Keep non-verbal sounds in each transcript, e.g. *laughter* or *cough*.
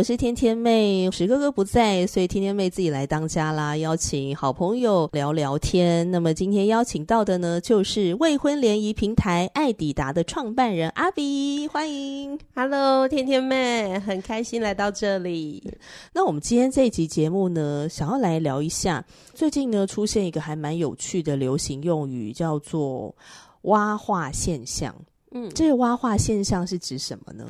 我是天天妹，史哥哥不在，所以天天妹自己来当家啦，邀请好朋友聊聊天。那么今天邀请到的呢，就是未婚联谊平台爱抵达的创办人阿比，欢迎。Hello，天天妹，很开心来到这里。那我们今天这一集节目呢，想要来聊一下，最近呢出现一个还蛮有趣的流行用语，叫做“挖化现象”。嗯，这个“挖化现象”是指什么呢？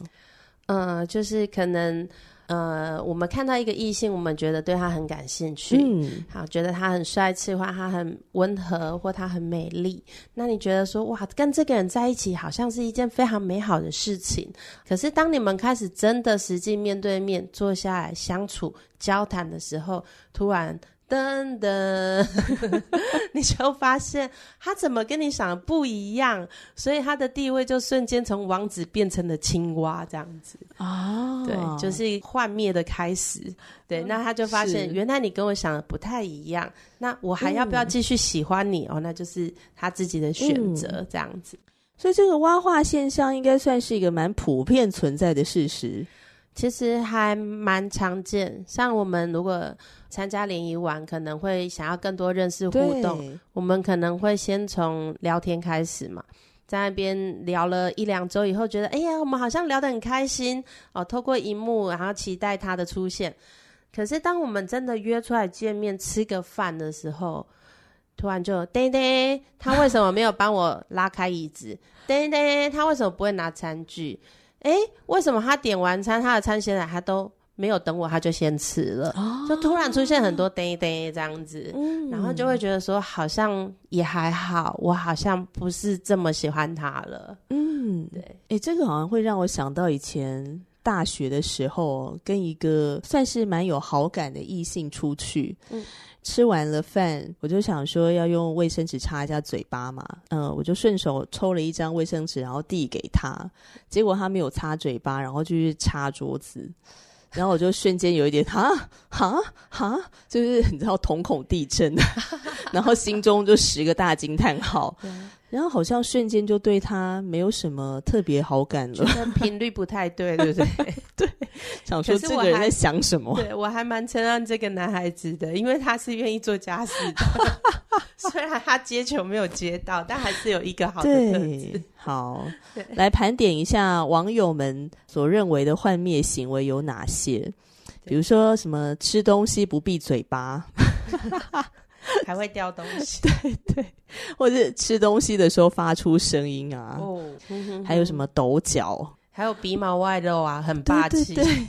嗯、呃，就是可能。呃，我们看到一个异性，我们觉得对他很感兴趣，嗯，好，觉得他很帅气，或他很温和，或他很美丽。那你觉得说，哇，跟这个人在一起，好像是一件非常美好的事情。可是，当你们开始真的实际面对面坐下来相处、交谈的时候，突然。噔噔，*laughs* 你就发现他怎么跟你想的不一样，所以他的地位就瞬间从王子变成了青蛙这样子啊，对，就是幻灭的开始。对，那他就发现原来你跟我想的不太一样，那我还要不要继续喜欢你？嗯、哦，那就是他自己的选择这样子。所以这个蛙化现象应该算是一个蛮普遍存在的事实。其实还蛮常见，像我们如果参加联谊玩，可能会想要更多认识互动，我们可能会先从聊天开始嘛，在那边聊了一两周以后，觉得哎呀，我们好像聊得很开心哦，透过荧幕，然后期待他的出现。可是当我们真的约出来见面吃个饭的时候，突然就叮叮，他为什么没有帮我拉开椅子？*laughs* 叮叮，他为什么不会拿餐具？哎，为什么他点完餐，他的餐先来，他都没有等我，他就先吃了？哦、就突然出现很多呆呆这样子，嗯、然后就会觉得说，好像也还好，我好像不是这么喜欢他了。嗯，对。哎，这个好像会让我想到以前大学的时候，跟一个算是蛮有好感的异性出去。嗯。吃完了饭，我就想说要用卫生纸擦一下嘴巴嘛，嗯，我就顺手抽了一张卫生纸，然后递给他，结果他没有擦嘴巴，然后就去擦桌子，然后我就瞬间有一点 *laughs* 哈哈哈，就是你知道瞳孔地震，*laughs* 然后心中就十个大惊叹号。然后好像瞬间就对他没有什么特别好感了，频率不太对，对不对？*laughs* 对，想说这个人在想什么？对，我还蛮称赞这个男孩子的，因为他是愿意做家事的。*laughs* 虽然他接球没有接到，但还是有一个好的特质。好，*laughs* 来盘点一下网友们所认为的幻灭行为有哪些？比如说什么吃东西不闭嘴巴。*laughs* 还会掉东西，对对，或者吃东西的时候发出声音啊，哦，还有什么抖脚，还有鼻毛外露啊，很霸气。对对对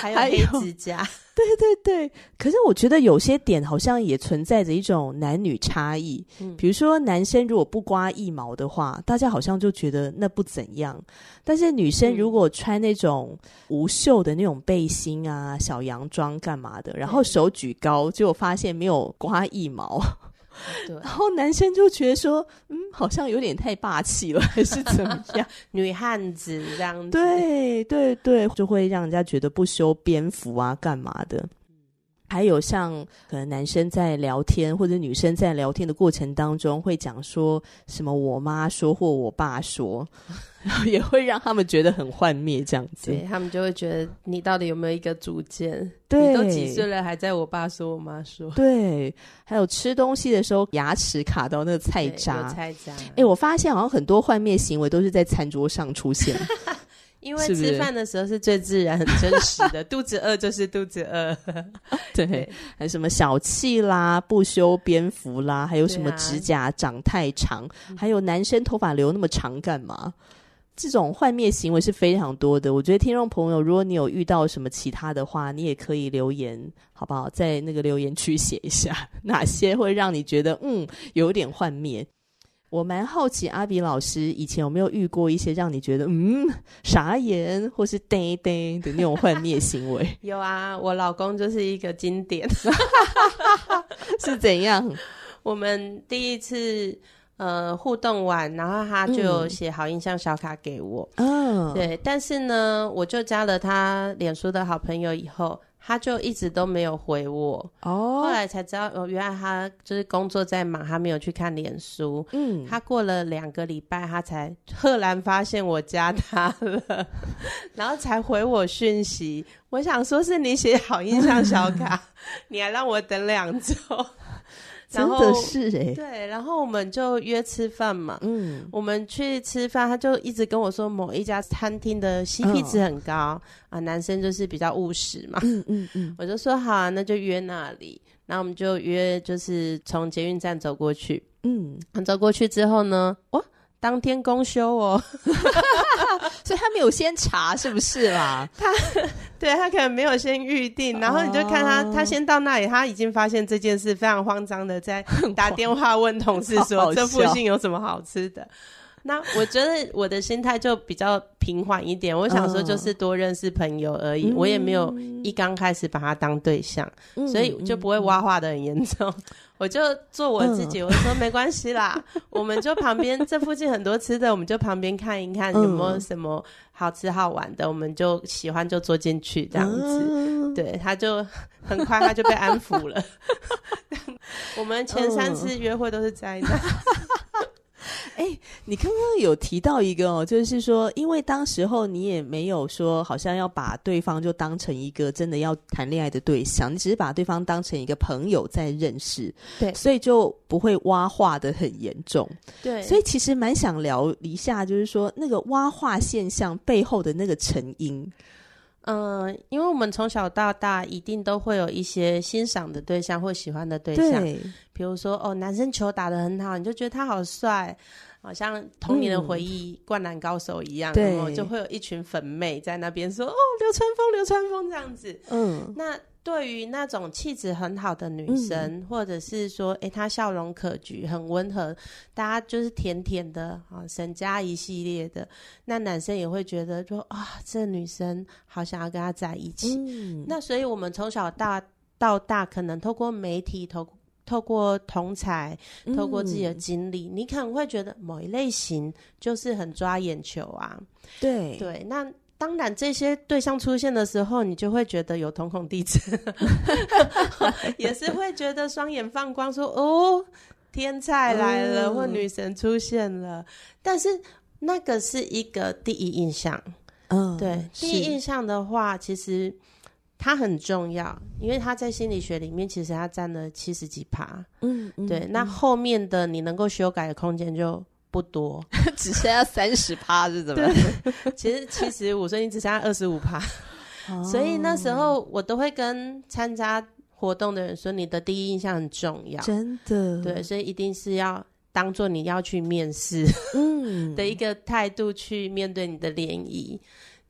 还有黑指甲，对对对。可是我觉得有些点好像也存在着一种男女差异。嗯，比如说男生如果不刮一毛的话，大家好像就觉得那不怎样。但是女生如果穿那种无袖的那种背心啊、小洋装干嘛的，然后手举高，结果发现没有刮一毛。*laughs* 对然后男生就觉得说，嗯，好像有点太霸气了，还是怎么样？*laughs* 女汉子这样子，对对对，就会让人家觉得不修边幅啊，干嘛的？还有像可能男生在聊天，或者女生在聊天的过程当中，会讲说什么“我妈说”或“我爸说”，然后也会让他们觉得很幻灭，这样子。对，他们就会觉得你到底有没有一个主见？对，你都几岁了，还在我爸说我妈说？对，还有吃东西的时候牙齿卡到那个菜渣，菜渣。哎，我发现好像很多幻灭行为都是在餐桌上出现。*laughs* 因为吃饭的时候是最自然、很真实的，*laughs* 肚子饿就是肚子饿。*laughs* 对，还有什么小气啦、不修边幅啦，还有什么指甲长太长，啊、还有男生头发留那么长干嘛？这种幻灭行为是非常多的。我觉得听众朋友，如果你有遇到什么其他的话，你也可以留言，好不好？在那个留言区写一下哪些会让你觉得嗯有点幻灭。我蛮好奇，阿比老师以前有没有遇过一些让你觉得嗯傻眼或是呆呆的那种幻灭行为？*laughs* 有啊，我老公就是一个经典，*laughs* 是怎样？*laughs* 我们第一次呃互动完，然后他就写好印象小卡给我，嗯，对，但是呢，我就加了他脸书的好朋友以后。他就一直都没有回我哦，后来才知道哦，原来他就是工作在忙，他没有去看脸书。嗯，他过了两个礼拜，他才赫然发现我加他了，*laughs* 然后才回我讯息。我想说是你写好印象小卡，*laughs* 你还让我等两周。真的是哎、欸，对，然后我们就约吃饭嘛，嗯，我们去吃饭，他就一直跟我说某一家餐厅的 CP 值很高、哦、啊，男生就是比较务实嘛，嗯嗯嗯，*laughs* 我就说好啊，那就约那里，然后我们就约就是从捷运站走过去，嗯，走过去之后呢，哇。当天公休哦，*laughs* 所以他没有先查是不是啦？他对他可能没有先预定，然后你就看他，他先到那里，他已经发现这件事，非常慌张的在打电话问同事说：*laughs* “这附近有什么好吃的？” *laughs* 那我觉得我的心态就比较平缓一点，我想说就是多认识朋友而已，我也没有一刚开始把他当对象，所以就不会挖话的很严重。*laughs* 我就做我自己，我说没关系啦，*laughs* 我们就旁边这附近很多吃的，我们就旁边看一看有没有什么好吃好玩的，我们就喜欢就坐进去这样子。对，他就很快他就被安抚了。我们前三次约会都是这样。*laughs* 哎、欸，你刚刚有提到一个哦，就是说，因为当时候你也没有说，好像要把对方就当成一个真的要谈恋爱的对象，你只是把对方当成一个朋友在认识，对，所以就不会挖话的很严重，对，所以其实蛮想聊一下，就是说那个挖话现象背后的那个成因。嗯、呃，因为我们从小到大一定都会有一些欣赏的对象或喜欢的对象，对，比如说哦，男生球打得很好，你就觉得他好帅，好像童年的回忆，灌篮高手一样，然后，就会有一群粉妹在那边说哦，流川枫，流川枫这样子，嗯，那。对于那种气质很好的女生，嗯、或者是说，诶，她笑容可掬，很温和，大家就是甜甜的啊，沈佳宜系列的，那男生也会觉得说，啊，这女生好想要跟她在一起。嗯、那所以我们从小大到大，可能透过媒体，透透过同才，透过自己的经历，嗯、你可能会觉得某一类型就是很抓眼球啊。对对，那。当然，这些对象出现的时候，你就会觉得有瞳孔地震，*laughs* 也是会觉得双眼放光说，说哦，天才来了，嗯、或女神出现了。但是那个是一个第一印象，嗯，对，第一印象的话，其实它很重要，因为它在心理学里面其实它占了七十几趴，嗯，对，嗯、那后面的你能够修改的空间就。不多，*laughs* 只剩下三十趴是怎么？*laughs* 其实七十五，所以你只剩下二十五趴。所以那时候我都会跟参加活动的人说，你的第一印象很重要，真的。对，所以一定是要当做你要去面试，嗯，*laughs* 的一个态度去面对你的联谊。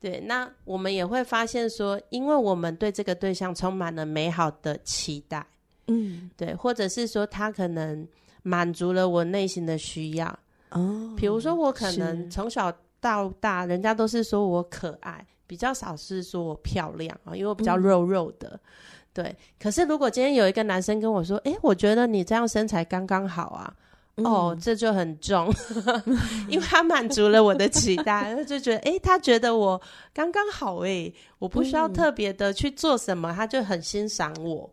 对，那我们也会发现说，因为我们对这个对象充满了美好的期待，嗯，对，或者是说他可能满足了我内心的需要。哦，比如说我可能从小到大，人家都是说我可爱，比较少是说我漂亮啊，因为我比较肉肉的。嗯、对，可是如果今天有一个男生跟我说：“诶，我觉得你这样身材刚刚好啊。嗯”哦，这就很重，*laughs* 因为他满足了我的期待，就觉得诶，他觉得我刚刚好诶，我不需要特别的去做什么，他就很欣赏我。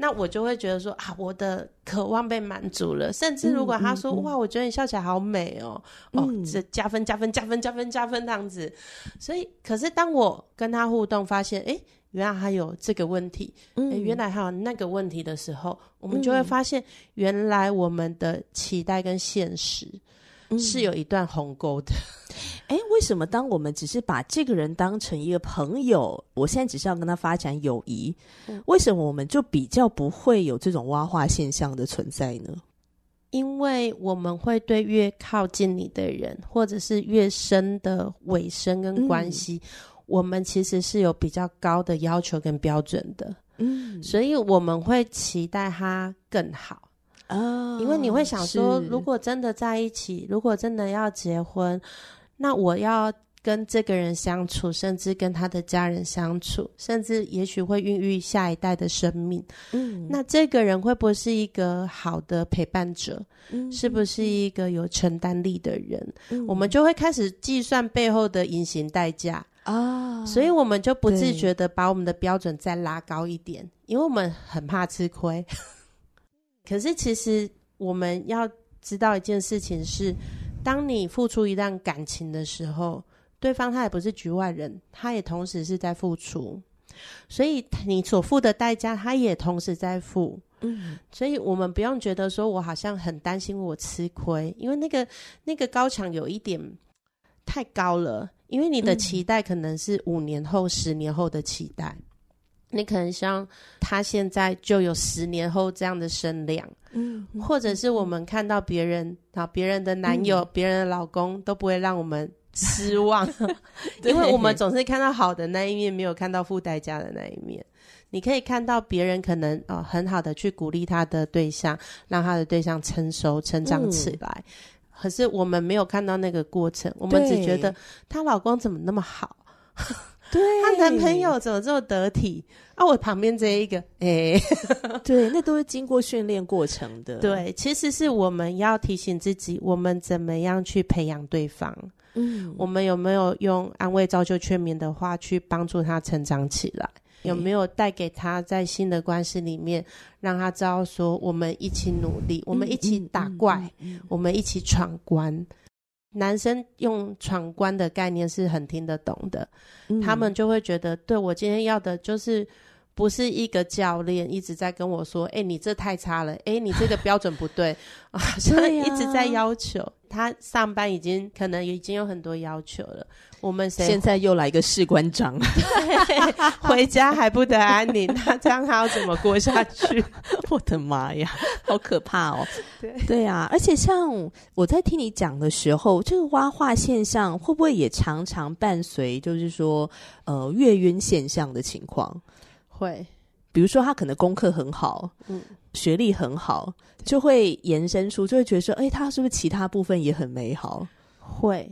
那我就会觉得说啊，我的渴望被满足了。甚至如果他说、嗯嗯嗯、哇，我觉得你笑起来好美哦，嗯、哦，这加分加分加分加分加分这样子。所以，可是当我跟他互动，发现诶，原来还有这个问题，嗯，诶，原来还有那个问题的时候，我们就会发现，原来我们的期待跟现实是有一段鸿沟的。哎，为什么当我们只是把这个人当成一个朋友，我现在只是要跟他发展友谊，为什么我们就比较不会有这种挖话现象的存在呢？因为我们会对越靠近你的人，或者是越深的尾声跟关系，嗯、我们其实是有比较高的要求跟标准的。嗯，所以我们会期待他更好啊，哦、因为你会想说，如果真的在一起，如果真的要结婚，那我要。跟这个人相处，甚至跟他的家人相处，甚至也许会孕育下一代的生命。嗯，那这个人会不会是一个好的陪伴者？嗯，是不是一个有承担力的人？嗯，我们就会开始计算背后的隐形代价啊，所以我们就不自觉的把我们的标准再拉高一点，因为我们很怕吃亏。*laughs* 可是其实我们要知道一件事情是，当你付出一段感情的时候。对方他也不是局外人，他也同时是在付出，所以你所付的代价，他也同时在付。嗯，所以我们不用觉得说我好像很担心我吃亏，因为那个那个高墙有一点太高了，因为你的期待可能是五年后、嗯、十年后的期待，你可能希望他现在就有十年后这样的身量，嗯，或者是我们看到别人啊，别人的男友、别、嗯、人的老公都不会让我们。失望，*laughs* 因为我们总是看到好的那一面，没有看到付代价的那一面。你可以看到别人可能哦很好的去鼓励他的对象，让他的对象成熟成长起来。嗯、可是我们没有看到那个过程，我们只觉得她老公怎么那么好，对，*laughs* *laughs* 她男朋友怎么这么得体啊？我旁边这一个，*laughs* 哎、欸，对，那都是经过训练过程的。对，其实是我们要提醒自己，我们怎么样去培养对方。嗯，我们有没有用安慰、造就、劝勉的话去帮助他成长起来？有没有带给他在新的关系里面，让他知道说我们一起努力，我们一起打怪，我们一起闯关。男生用闯关的概念是很听得懂的，他们就会觉得，对，我今天要的就是。不是一个教练一直在跟我说：“哎、欸，你这太差了，哎、欸，你这个标准不对 *laughs* 啊！”所以一直在要求他上班，已经可能已经有很多要求了。我们谁现在又来一个士官长，*laughs* 对，回家还不得安宁，他这样他要怎么过下去？*laughs* 我的妈呀，好可怕哦！对对啊，而且像我在听你讲的时候，这个挖化现象会不会也常常伴随，就是说呃月晕现象的情况？会，比如说他可能功课很好，嗯，学历很好，就会延伸出，就会觉得说，哎，他是不是其他部分也很美好？会，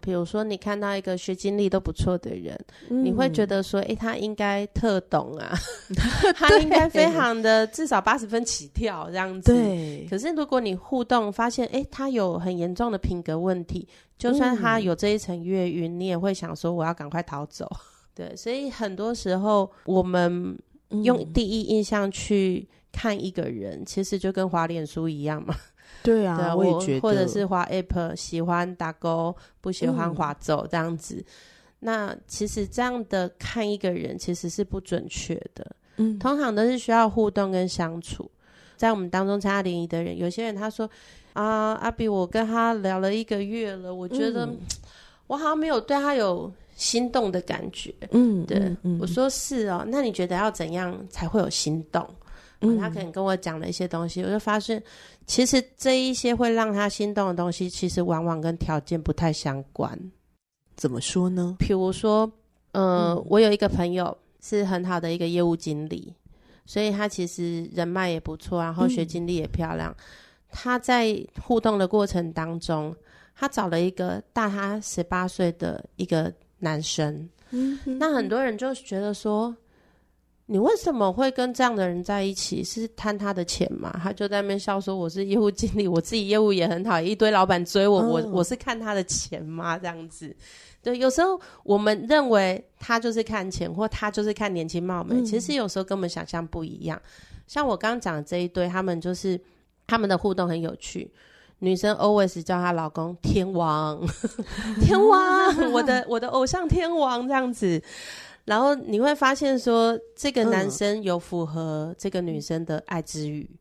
比如说你看到一个学经历都不错的人，嗯、你会觉得说，哎，他应该特懂啊，*laughs* 他应该非常的至少八十分起跳这样子。对。可是如果你互动发现，哎，他有很严重的品格问题，就算他有这一层月晕，嗯、你也会想说，我要赶快逃走。对，所以很多时候我们用第一印象去看一个人，嗯、其实就跟滑脸书一样嘛。*laughs* 对啊，对我也觉得，或者是滑 App，喜欢打勾，不喜欢滑走这样子。嗯、那其实这样的看一个人，其实是不准确的。嗯，通常都是需要互动跟相处。在我们当中参加联谊的人，有些人他说啊，阿比，我跟他聊了一个月了，我觉得、嗯、我好像没有对他有。心动的感觉，嗯，对，嗯嗯、我说是哦，那你觉得要怎样才会有心动？嗯，他可能跟我讲了一些东西，我就发现，其实这一些会让他心动的东西，其实往往跟条件不太相关。怎么说呢？比如说，呃，嗯、我有一个朋友是很好的一个业务经理，所以他其实人脉也不错，然后学经历也漂亮。嗯、他在互动的过程当中，他找了一个大他十八岁的一个。男生，嗯，那很多人就觉得说，你为什么会跟这样的人在一起？是贪他的钱吗？他就在那边笑说：“我是业务经理，我自己业务也很好，一堆老板追我，我我是看他的钱吗？”这样子，对，有时候我们认为他就是看钱，或他就是看年轻貌美，嗯、其实有时候跟我们想象不一样。像我刚刚讲的这一堆，他们就是他们的互动很有趣。女生 always 叫她老公 *laughs* 天王，*laughs* 天王，我的我的偶像天王这样子，然后你会发现说，这个男生有符合这个女生的爱之语，嗯、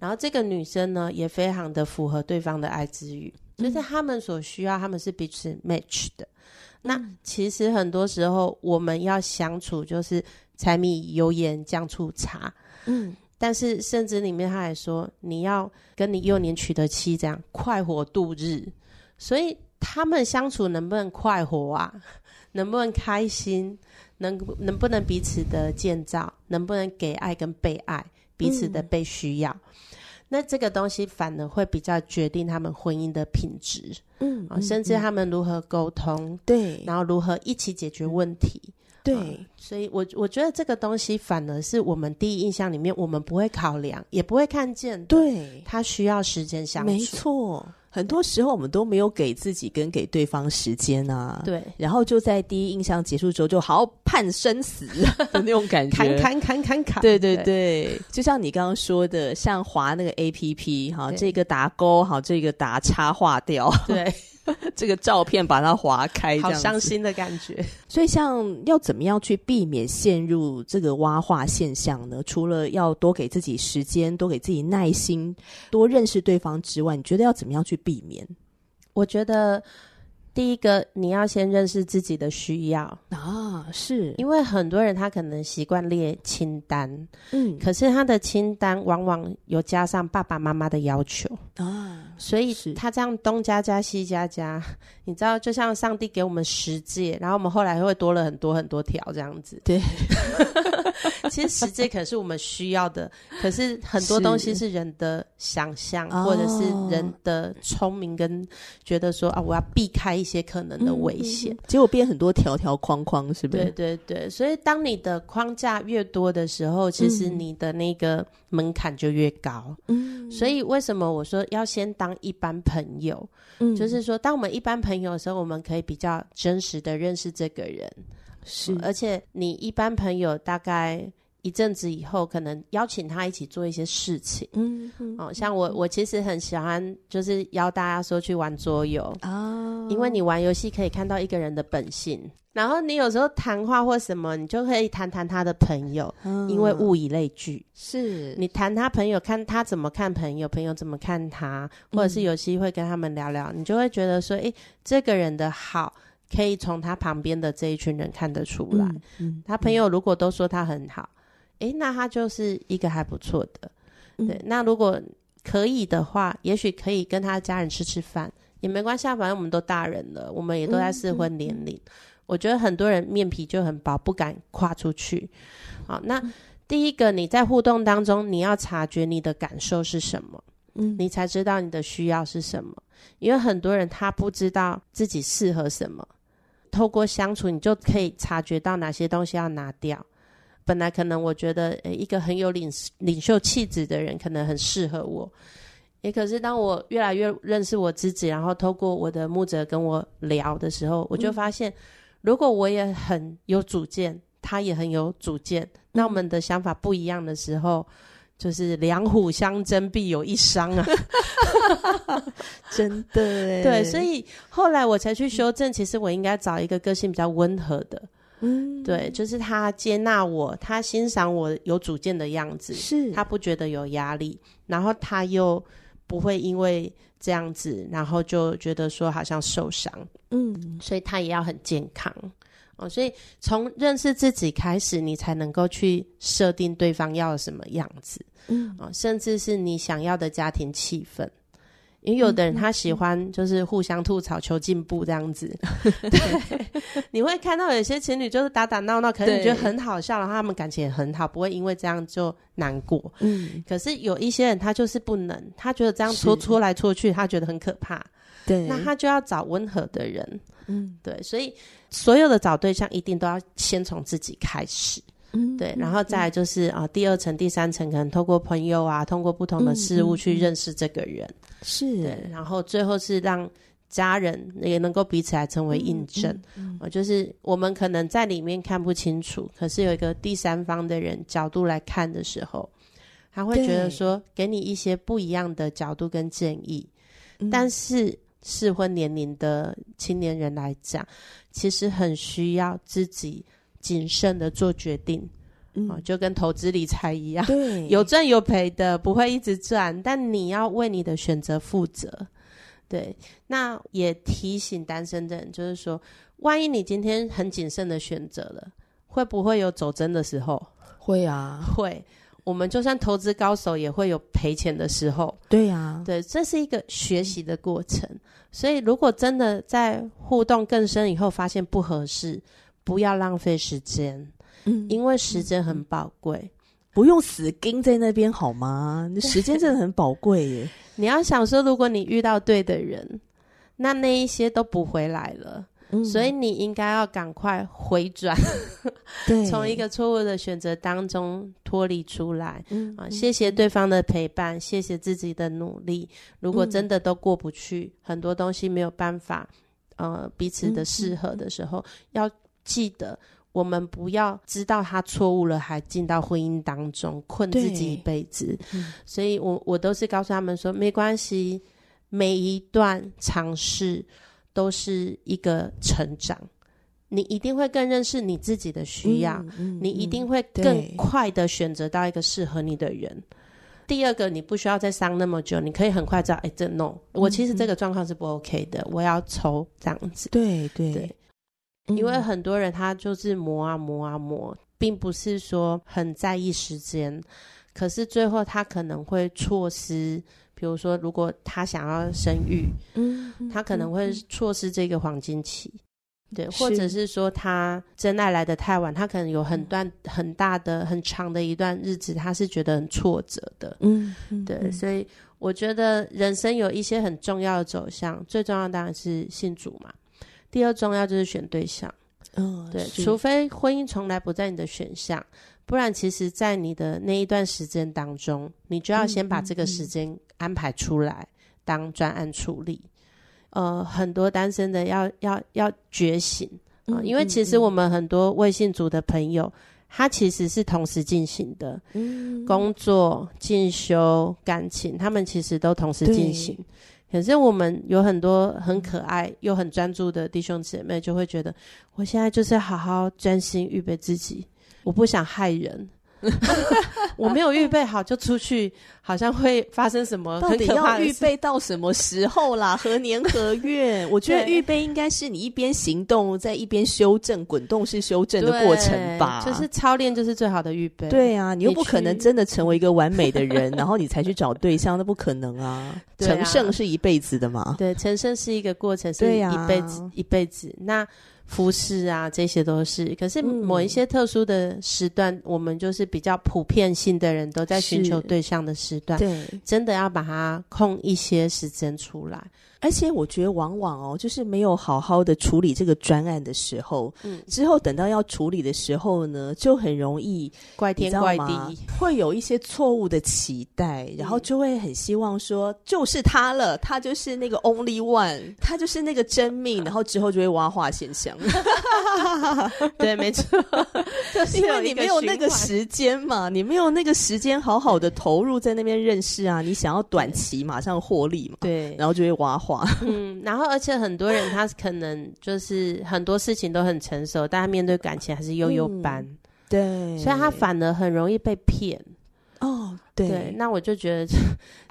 然后这个女生呢也非常的符合对方的爱之语，就是他们所需要，他们是彼此 match 的。嗯、那其实很多时候我们要相处，就是柴米油盐酱醋茶。嗯，但是甚至里面他还说，你要跟你幼年娶的妻这样快活度日，所以他们相处能不能快活啊？*laughs* 能不能开心？能能不能彼此的建造？能不能给爱跟被爱？彼此的被需要？嗯、那这个东西反而会比较决定他们婚姻的品质。嗯，嗯，甚至他们如何沟通，对，然后如何一起解决问题。对，嗯、所以我我觉得这个东西反而是我们第一印象里面我们不会考量，也不会看见。对，它需要时间相处。没错，很多时候我们都没有给自己跟给对方时间啊。对，然后就在第一印象结束之后，就好好判生死 *laughs* 的那种感觉，砍砍砍砍砍。对对对，对就像你刚刚说的，像滑那个 APP 哈，这个打勾好，这个打叉划掉。对。*laughs* 这个照片把它划开，好伤心的感觉。所以，像要怎么样去避免陷入这个挖化现象呢？除了要多给自己时间、多给自己耐心、多认识对方之外，你觉得要怎么样去避免？我觉得。第一个，你要先认识自己的需要。啊，是。因为很多人他可能习惯列清单，嗯，可是他的清单往往有加上爸爸妈妈的要求。啊，所以他这样东加加西加加，*laughs* 你知道，就像上帝给我们十戒，然后我们后来会多了很多很多条这样子，对。*laughs* *laughs* 其实十诫可是我们需要的，可是很多东西是人的想象，或者是人的聪明跟觉得说啊，我要避开一些可能的危险，嗯，结果变很多条条框框，是不是？对对对，所以当你的框架越多的时候，其实你的那个门槛就越高。嗯，所以为什么我说要先当一般朋友？嗯，就是说，当我们一般朋友的时候，我们可以比较真实的认识这个人。是，而且你一般朋友大概一阵子以后，可能邀请他一起做一些事情。嗯，嗯哦，像我，我其实很喜欢，就是邀大家说去玩桌游啊，因为你玩游戏可以看到一个人的本性。然后你有时候谈话或什么，你就可以谈谈他的朋友，嗯、因为物以类聚。是你谈他朋友，看他怎么看朋友，朋友怎么看他，或者是有机会跟他们聊聊，嗯、你就会觉得说，诶，这个人的好。可以从他旁边的这一群人看得出来，嗯嗯、他朋友如果都说他很好，诶、嗯，那他就是一个还不错的。嗯、对，那如果可以的话，也许可以跟他家人吃吃饭，也没关系啊，反正我们都大人了，我们也都在适婚年龄。我觉得很多人面皮就很薄，不敢跨出去。好，那第一个你在互动当中，你要察觉你的感受是什么，嗯，你才知道你的需要是什么。因为很多人他不知道自己适合什么。透过相处，你就可以察觉到哪些东西要拿掉。本来可能我觉得，诶，一个很有领领袖气质的人，可能很适合我。也可是，当我越来越认识我自己，然后透过我的牧者跟我聊的时候，我就发现，如果我也很有主见，他也很有主见，那我们的想法不一样的时候。就是两虎相争，必有一伤啊！*laughs* 真的耶，对，所以后来我才去修正。其实我应该找一个个性比较温和的，嗯，对，就是他接纳我，他欣赏我有主见的样子，是他不觉得有压力，然后他又不会因为这样子，然后就觉得说好像受伤，嗯，所以他也要很健康。哦，所以从认识自己开始，你才能够去设定对方要什么样子，嗯，哦，甚至是你想要的家庭气氛。因为有的人他喜欢就是互相吐槽、求进步这样子，*laughs* 对，你会看到有些情侣就是打打闹闹，可是你觉得很好笑，然后他们感情也很好，不会因为这样就难过。嗯，可是有一些人他就是不能，他觉得这样戳戳来戳去，他觉得很可怕。对，那他就要找温和的人。嗯，对，所以所有的找对象一定都要先从自己开始，嗯，对，然后再来就是、嗯、啊，第二层、第三层可能透过朋友啊，通过不同的事物去认识这个人，是、嗯，对，然后最后是让家人也能够彼此来成为印证，啊、就是我们可能在里面看不清楚，可是有一个第三方的人角度来看的时候，他会觉得说给你一些不一样的角度跟建议，嗯、但是。适婚年龄的青年人来讲，其实很需要自己谨慎的做决定，嗯，就跟投资理财一样，*laughs* 有赚有赔的，不会一直赚，但你要为你的选择负责。对，那也提醒单身的人，就是说，万一你今天很谨慎的选择了，会不会有走针的时候？会啊，会。我们就算投资高手，也会有赔钱的时候。对呀、啊，对，这是一个学习的过程。所以，如果真的在互动更深以后发现不合适，不要浪费时间，嗯，因为时间很宝贵，不用死盯在那边好吗？那时间真的很宝贵耶。*laughs* 你要想说，如果你遇到对的人，那那一些都补回来了。嗯、所以你应该要赶快回转，*laughs* 从一个错误的选择当中脱离出来。嗯啊，谢谢对方的陪伴，谢谢自己的努力。如果真的都过不去，嗯、很多东西没有办法，呃，彼此的适合的时候，嗯、要记得，我们不要知道他错误了，还进到婚姻当中困自己一辈子。嗯、所以我我都是告诉他们说，没关系，每一段尝试。都是一个成长，你一定会更认识你自己的需要，嗯嗯、你一定会更快的选择到一个适合你的人。第二个，你不需要再伤那么久，你可以很快知道，哎，这 no，我其实这个状况是不 OK 的，嗯、我要抽这样子。对对对，因为很多人他就是磨啊磨啊磨，并不是说很在意时间，可是最后他可能会错失。比如说，如果他想要生育，嗯，他可能会错失这个黄金期，嗯、对，或者是说他真爱来的太晚，他可能有很段很大的很长的一段日子，他是觉得很挫折的，嗯，对，嗯、所以我觉得人生有一些很重要的走向，最重要当然是信主嘛，第二重要就是选对象，嗯，对，除非婚姻从来不在你的选项。不然，其实，在你的那一段时间当中，你就要先把这个时间安排出来当专案处理。呃，很多单身的要要要觉醒啊，因为其实我们很多微信组的朋友，他其实是同时进行的，嗯、工作、进修、感情，他们其实都同时进行。可是我们有很多很可爱又很专注的弟兄姐妹，就会觉得，我现在就是好好专心预备自己。我不想害人，*laughs* 我没有预备好就出去，好像会发生什么很可怕的事。到底要预备到什么时候啦？何年何月？我觉得预备应该是你一边行动，在一边修正，滚动式修正的过程吧。就是操练，就是最好的预备。对啊，你又不可能真的成为一个完美的人，然后你才去找对象，那不可能啊。*laughs* 成圣是一辈子的嘛？对，成圣是一个过程，是一辈子，一辈子。那。服饰啊，这些都是。可是某一些特殊的时段，嗯、我们就是比较普遍性的人都在寻求对象的时段，对，真的要把它空一些时间出来。而且我觉得，往往哦，就是没有好好的处理这个专案的时候，嗯，之后等到要处理的时候呢，就很容易怪天怪地，会有一些错误的期待，然后就会很希望说，就是他了，他就是那个 only one，他就是那个真命，*laughs* 然后之后就会挖化现象。*laughs* 对，没错，因为你没有那个时间嘛，你没有那个时间好好的投入在那边认识啊，你想要短期马上获利嘛，对，然后就会挖化。*laughs* 嗯，然后而且很多人他可能就是很多事情都很成熟，但他面对感情还是悠悠班，嗯、对，所以他反而很容易被骗。哦，对，对，那我就觉得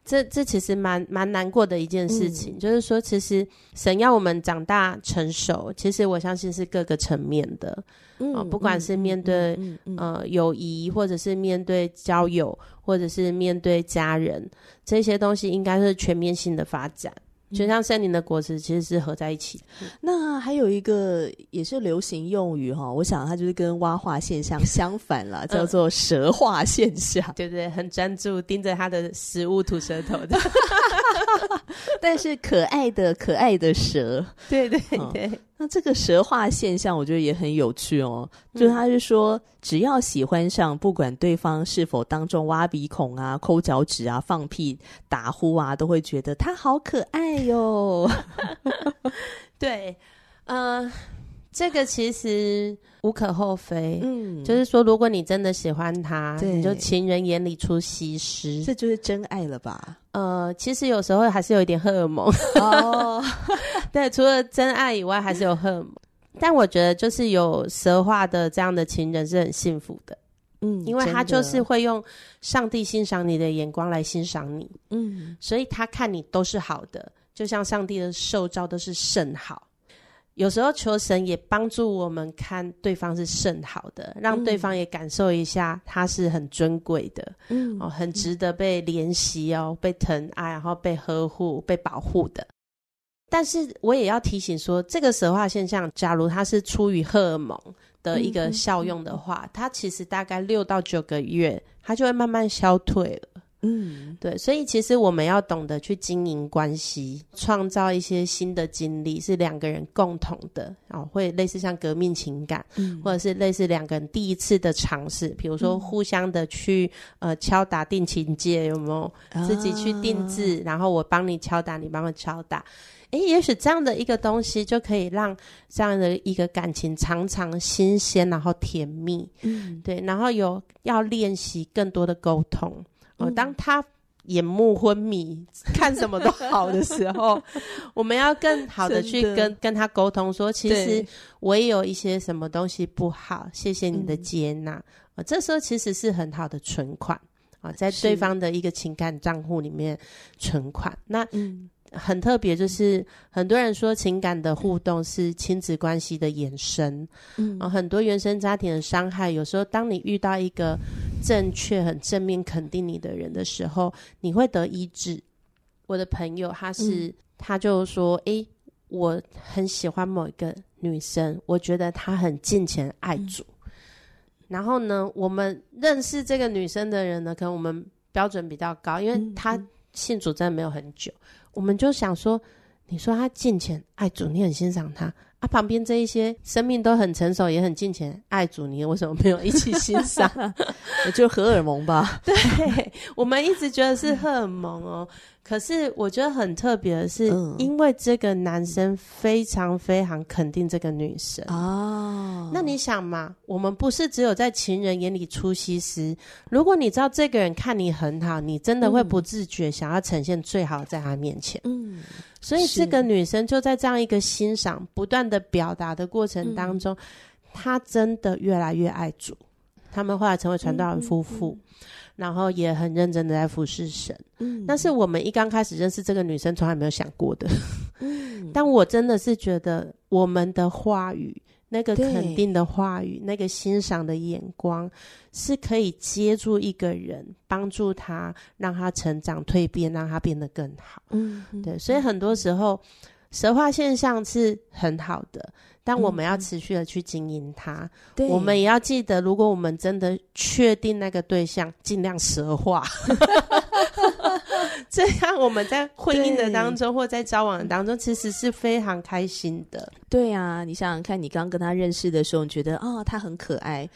这 *laughs* 这其实蛮蛮难过的一件事情，嗯、就是说，其实神要我们长大成熟，其实我相信是各个层面的，嗯、呃，不管是面对、嗯嗯嗯、呃友谊，或者是面对交友，或者是面对家人，这些东西应该是全面性的发展。就像森林的果实其实是合在一起那还有一个也是流行用语哈，我想它就是跟蛙化现象相反了，叫做蛇化现象。*laughs* 对对，很专注盯着它的食物吐舌头的，*laughs* 但是可爱的可爱的蛇。*laughs* 对对对。嗯那这个蛇化现象，我觉得也很有趣哦。就他是说，只要喜欢上，不管对方是否当众挖鼻孔啊、抠脚趾啊、放屁、打呼啊，都会觉得他好可爱哟。*laughs* 对，呃，这个其实无可厚非。嗯，就是说，如果你真的喜欢他，对你就情人眼里出西施，这就是真爱了吧？呃，其实有时候还是有一点荷尔蒙哦。*laughs* *laughs* 对，除了真爱以外，还是有荷尔蒙。但我觉得，就是有蛇化的这样的情人是很幸福的。嗯，因为他就是会用上帝欣赏你的眼光来欣赏你。嗯，所以他看你都是好的，就像上帝的受造都是甚好。有时候求神也帮助我们看对方是甚好的，让对方也感受一下他是很尊贵的，嗯，哦，很值得被怜惜哦，被疼爱，然后被呵护、被保护的。但是我也要提醒说，这个蛇化现象，假如它是出于荷尔蒙的一个效用的话，它其实大概六到九个月，它就会慢慢消退了。嗯，对，所以其实我们要懂得去经营关系，创造一些新的经历，是两个人共同的，哦，会类似像革命情感，嗯，或者是类似两个人第一次的尝试，比如说互相的去呃敲打定情戒，有没有？自己去定制，然后我帮你敲打，你帮我敲打，诶，也许这样的一个东西就可以让这样的一个感情常常新鲜，然后甜蜜，嗯，对，然后有要练习更多的沟通。哦，当他眼目昏迷，看什么都好的时候，*laughs* 我们要更好的去跟跟他沟通，说其实我也有一些什么东西不好，谢谢你的接纳。啊、嗯，这时候其实是很好的存款啊，在对方的一个情感账户里面存款。那嗯。很特别，就是很多人说情感的互动是亲子关系的延伸。嗯，很多原生家庭的伤害，有时候当你遇到一个正确、很正面肯定你的人的时候，你会得医治。我的朋友他是，嗯、他就说：“诶、欸，我很喜欢某一个女生，我觉得她很敬虔爱主。嗯、然后呢，我们认识这个女生的人呢，可能我们标准比较高，因为她信主真的没有很久。”我们就想说，你说他敬虔爱主，你很欣赏他啊。旁边这一些生命都很成熟，也很敬虔爱主，你为什么没有一起欣赏？*laughs* 也就荷尔蒙吧。*laughs* 对，我们一直觉得是荷尔蒙哦。可是我觉得很特别的是，因为这个男生非常非常肯定这个女生哦。那你想嘛，我们不是只有在情人眼里出西施。如果你知道这个人看你很好，你真的会不自觉想要呈现最好在他面前。嗯，所以这个女生就在这样一个欣赏、不断的表达的过程当中，她真的越来越爱主。他们后来成为传道人夫妇。然后也很认真的在服侍神，嗯，但是我们一刚开始认识这个女生，从来没有想过的，嗯，*laughs* 但我真的是觉得我们的话语，那个肯定的话语，那个欣赏的眼光，是可以接住一个人，帮助他，让他成长蜕变，让他变得更好，嗯，对，所以很多时候蛇化现象是很好的。但我们要持续的去经营它，嗯，我们也要记得，如果我们真的确定那个对象，尽量蛇化，*laughs* 这样我们在婚姻的当中或在交往的当中，其实是非常开心的。对啊，你想想看，你刚跟他认识的时候，你觉得啊，哦，他很可爱。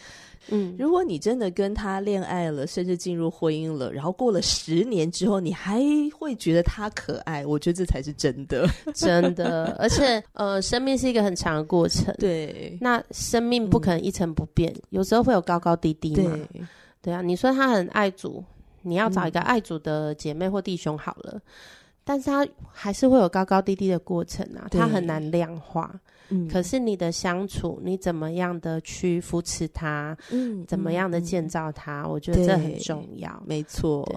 嗯，如果你真的跟他恋爱了，甚至进入婚姻了，然后过了十年之后，你还会觉得他可爱，我觉得这才是真的，真的。*laughs* 而且，呃，生命是一个很长的过程，对。那生命不可能一成不变，嗯，有时候会有高高低低嘛。对，对啊。你说他很爱主，你要找一个爱主的姐妹或弟兄好了，嗯，但是他还是会有高高低低的过程啊，他很难量化。嗯，可是你的相处，你怎么样的去扶持他？嗯，怎么样的建造他？嗯，我觉得这很重要。没错。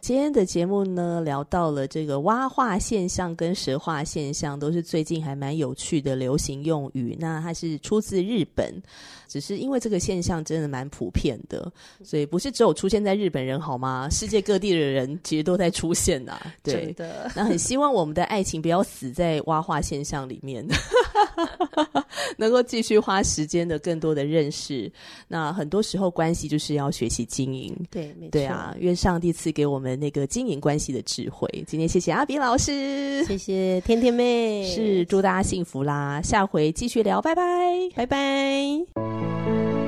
今天的节目呢，聊到了这个蛙化现象跟蛇化现象，都是最近还蛮有趣的流行用语。那它是出自日本，只是因为这个现象真的蛮普遍的，所以不是只有出现在日本人好吗？世界各地的人其实都在出现呐。对，的。那很希望我们的爱情不要死在蛙化现象里面。*laughs* 能够继续花时间的更多的认识，那很多时候关系就是要学习经营。对，没错。对啊，愿上帝赐给我们那个经营关系的智慧。今天谢谢阿比老师，谢谢天天妹，是祝大家幸福啦！下回继续聊，拜拜，拜拜。Música